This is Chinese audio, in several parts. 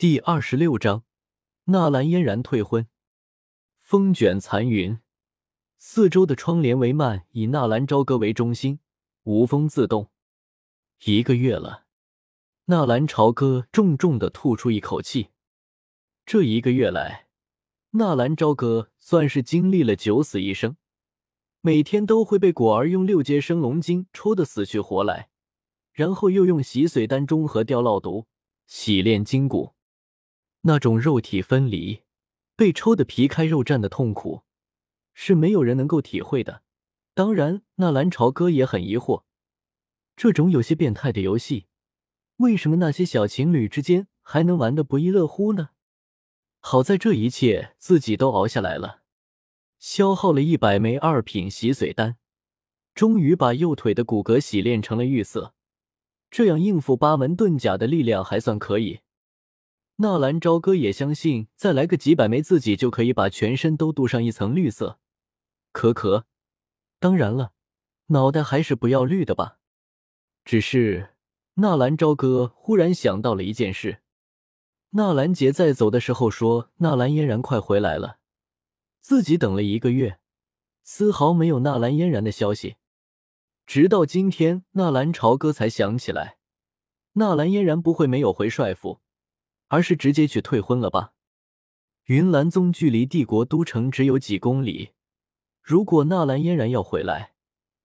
第二十六章，纳兰嫣然退婚。风卷残云，四周的窗帘帷幔以纳兰朝歌为中心，无风自动。一个月了，纳兰朝歌重重的吐出一口气。这一个月来，纳兰朝歌算是经历了九死一生，每天都会被果儿用六阶升龙筋抽的死去活来，然后又用洗髓丹中和掉烙毒，洗炼筋骨。那种肉体分离、被抽的皮开肉绽的痛苦，是没有人能够体会的。当然，纳兰朝歌也很疑惑，这种有些变态的游戏，为什么那些小情侣之间还能玩得不亦乐乎呢？好在这一切自己都熬下来了，消耗了一百枚二品洗髓丹，终于把右腿的骨骼洗炼成了玉色，这样应付八门遁甲的力量还算可以。纳兰朝歌也相信，再来个几百枚，自己就可以把全身都镀上一层绿色。可可，当然了，脑袋还是不要绿的吧。只是纳兰朝歌忽然想到了一件事：纳兰杰在走的时候说纳兰嫣然快回来了，自己等了一个月，丝毫没有纳兰嫣然的消息。直到今天，纳兰朝歌才想起来，纳兰嫣然不会没有回帅府。而是直接去退婚了吧？云岚宗距离帝国都城只有几公里，如果纳兰嫣然要回来，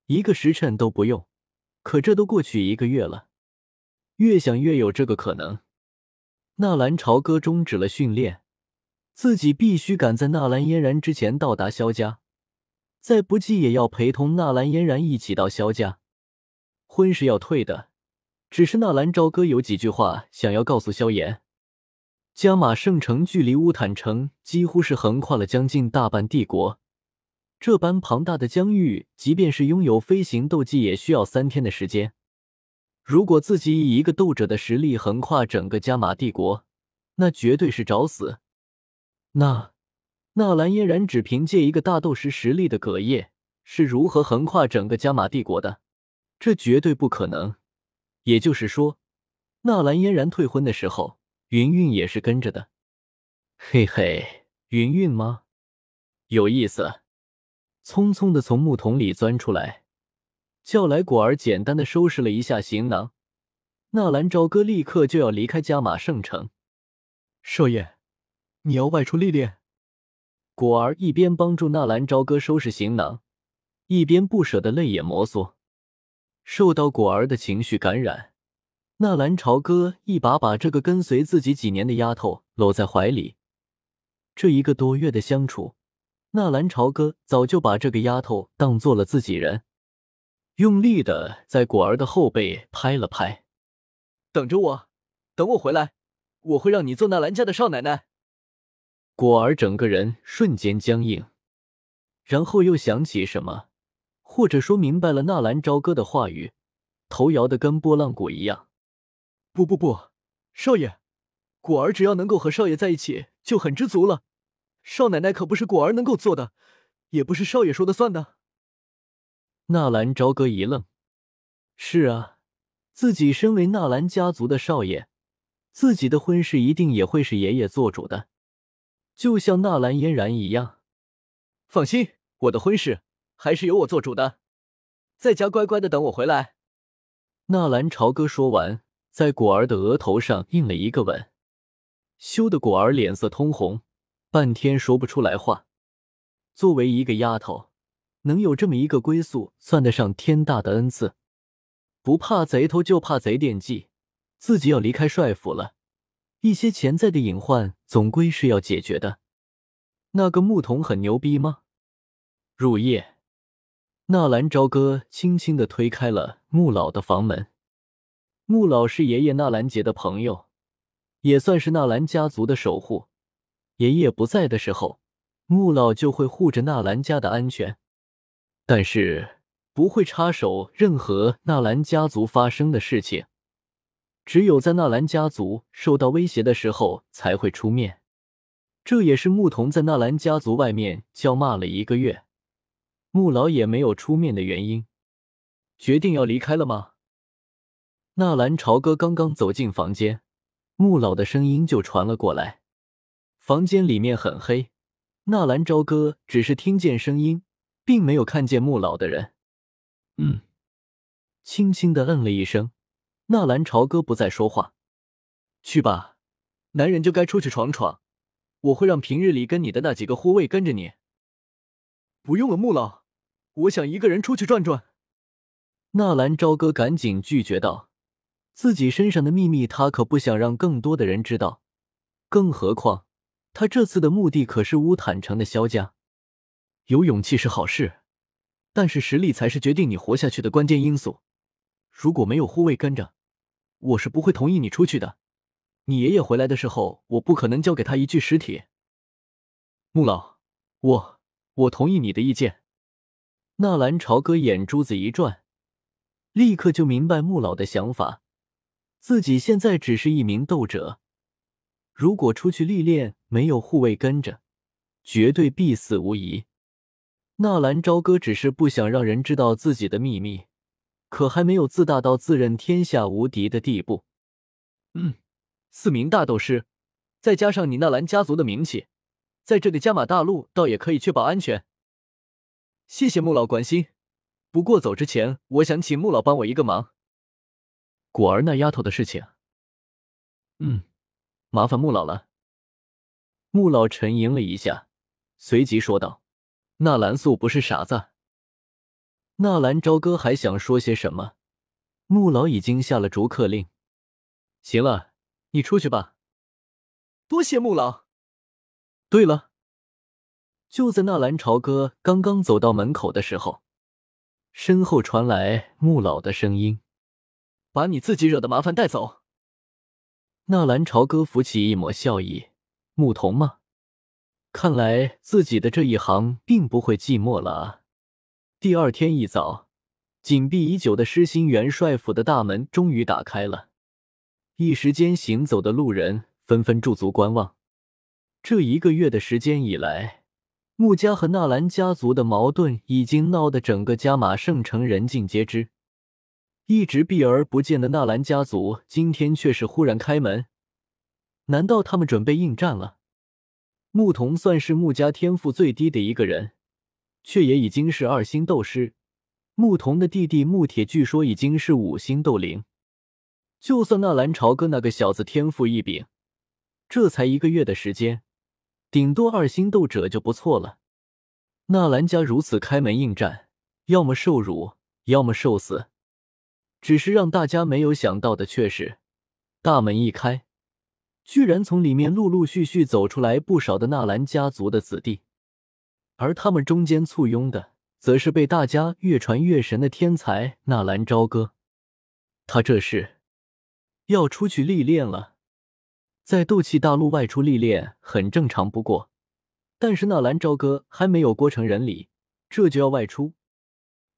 一个时辰都不用。可这都过去一个月了，越想越有这个可能。纳兰朝歌终止了训练，自己必须赶在纳兰嫣然之前到达萧家，再不济也要陪同纳兰嫣然一起到萧家。婚是要退的，只是纳兰朝歌有几句话想要告诉萧炎。加玛圣城距离乌坦城几乎是横跨了将近大半帝国，这般庞大的疆域，即便是拥有飞行斗技，也需要三天的时间。如果自己以一个斗者的实力横跨整个加玛帝国，那绝对是找死。那纳兰嫣然只凭借一个大斗师实力的葛叶是如何横跨整个加玛帝国的？这绝对不可能。也就是说，纳兰嫣然退婚的时候。云云也是跟着的，嘿嘿，云云吗？有意思。匆匆的从木桶里钻出来，叫来果儿，简单的收拾了一下行囊。纳兰朝歌立刻就要离开加马圣城。少爷，你要外出历练。果儿一边帮助纳兰朝歌收拾行囊，一边不舍的泪眼摩挲。受到果儿的情绪感染。纳兰朝歌一把把这个跟随自己几年的丫头搂在怀里，这一个多月的相处，纳兰朝歌早就把这个丫头当做了自己人，用力的在果儿的后背拍了拍。等着我，等我回来，我会让你做纳兰家的少奶奶。果儿整个人瞬间僵硬，然后又想起什么，或者说明白了纳兰朝歌的话语，头摇的跟拨浪鼓一样。不不不，少爷，果儿只要能够和少爷在一起就很知足了。少奶奶可不是果儿能够做的，也不是少爷说的算的。纳兰朝歌一愣，是啊，自己身为纳兰家族的少爷，自己的婚事一定也会是爷爷做主的，就像纳兰嫣然一样。放心，我的婚事还是由我做主的，在家乖乖的等我回来。纳兰朝歌说完。在果儿的额头上印了一个吻，羞得果儿脸色通红，半天说不出来话。作为一个丫头，能有这么一个归宿，算得上天大的恩赐。不怕贼偷，就怕贼惦记。自己要离开帅府了，一些潜在的隐患总归是要解决的。那个牧童很牛逼吗？入夜，纳兰朝歌轻轻的推开了穆老的房门。穆老是爷爷纳兰杰的朋友，也算是纳兰家族的守护。爷爷不在的时候，穆老就会护着纳兰家的安全，但是不会插手任何纳兰家族发生的事情。只有在纳兰家族受到威胁的时候才会出面。这也是牧童在纳兰家族外面叫骂了一个月，穆老也没有出面的原因。决定要离开了吗？纳兰朝歌刚刚走进房间，穆老的声音就传了过来。房间里面很黑，纳兰朝歌只是听见声音，并没有看见穆老的人。嗯，轻轻的嗯了一声，纳兰朝歌不再说话。去吧，男人就该出去闯闯。我会让平日里跟你的那几个护卫跟着你。不用了，穆老，我想一个人出去转转。纳兰朝歌赶紧拒绝道：“自己身上的秘密，他可不想让更多的人知道。更何况，他这次的目的可是乌坦城的萧家。有勇气是好事，但是实力才是决定你活下去的关键因素。如果没有护卫跟着，我是不会同意你出去的。”你爷爷回来的时候，我不可能交给他一具尸体。穆老，我我同意你的意见。纳兰朝歌眼珠子一转，立刻就明白穆老的想法。自己现在只是一名斗者，如果出去历练，没有护卫跟着，绝对必死无疑。纳兰朝歌只是不想让人知道自己的秘密，可还没有自大到自认天下无敌的地步。嗯。四名大斗师，再加上你纳兰家族的名气，在这个加玛大陆倒也可以确保安全。谢谢穆老关心，不过走之前，我想请穆老帮我一个忙。果儿那丫头的事情，嗯，麻烦穆老了。穆老沉吟了一下，随即说道：“纳兰素不是傻子。”纳兰朝歌还想说些什么，穆老已经下了逐客令。行了。你出去吧，多谢穆老。对了，就在纳兰朝歌刚刚走到门口的时候，身后传来穆老的声音：“把你自己惹的麻烦带走。”纳兰朝歌浮起一抹笑意：“牧童吗？看来自己的这一行并不会寂寞了啊。”第二天一早，紧闭已久的失心元帅府的大门终于打开了。一时间，行走的路人纷纷驻足观望。这一个月的时间以来，穆家和纳兰家族的矛盾已经闹得整个加马圣城人尽皆知。一直避而不见的纳兰家族，今天却是忽然开门。难道他们准备应战了？牧童算是穆家天赋最低的一个人，却也已经是二星斗师。牧童的弟弟穆铁，据说已经是五星斗灵。就算纳兰朝歌那个小子天赋异禀，这才一个月的时间，顶多二星斗者就不错了。纳兰家如此开门应战，要么受辱，要么受死。只是让大家没有想到的却是，大门一开，居然从里面陆陆续续走出来不少的纳兰家族的子弟，而他们中间簇拥的，则是被大家越传越神的天才纳兰朝歌。他这是。要出去历练了，在斗气大陆外出历练很正常不过，但是纳兰朝歌还没有过成人礼，这就要外出，